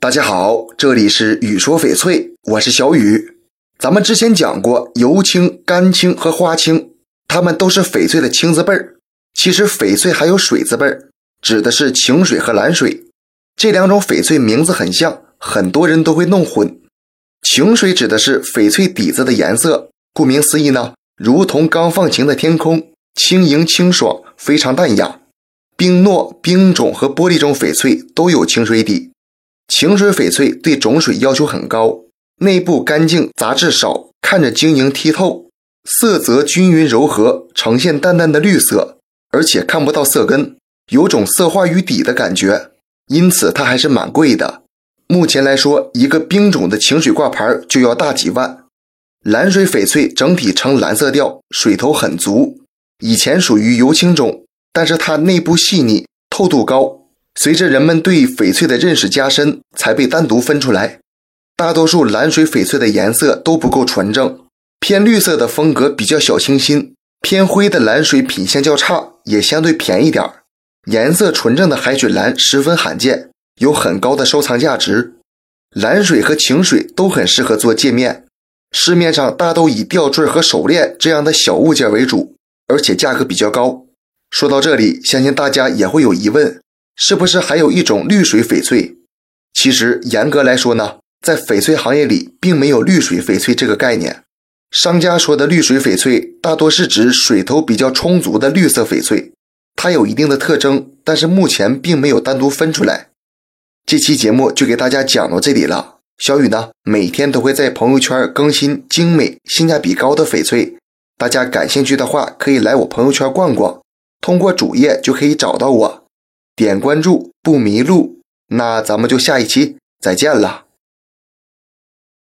大家好，这里是雨说翡翠，我是小雨。咱们之前讲过油青、干青和花青，它们都是翡翠的青字辈儿。其实翡翠还有水字辈儿，指的是晴水和蓝水。这两种翡翠名字很像，很多人都会弄混。晴水指的是翡翠底子的颜色，顾名思义呢，如同刚放晴的天空，轻盈清爽，非常淡雅。冰糯、冰种和玻璃种翡翠都有清水底。晴水翡翠对种水要求很高，内部干净，杂质少，看着晶莹剔透，色泽均匀柔和，呈现淡淡的绿色，而且看不到色根，有种色化于底的感觉，因此它还是蛮贵的。目前来说，一个冰种的晴水挂牌就要大几万。蓝水翡翠整体呈蓝色调，水头很足，以前属于油青种。但是它内部细腻，透度高。随着人们对翡翠的认识加深，才被单独分出来。大多数蓝水翡翠的颜色都不够纯正，偏绿色的风格比较小清新，偏灰的蓝水品相较差，也相对便宜点儿。颜色纯正的海水蓝十分罕见，有很高的收藏价值。蓝水和晴水都很适合做戒面，市面上大都以吊坠和手链这样的小物件为主，而且价格比较高。说到这里，相信大家也会有疑问：是不是还有一种绿水翡翠？其实严格来说呢，在翡翠行业里并没有绿水翡翠这个概念。商家说的绿水翡翠，大多是指水头比较充足的绿色翡翠，它有一定的特征，但是目前并没有单独分出来。这期节目就给大家讲到这里了。小雨呢，每天都会在朋友圈更新精美、性价比高的翡翠，大家感兴趣的话，可以来我朋友圈逛逛。通过主页就可以找到我，点关注不迷路。那咱们就下一期再见了。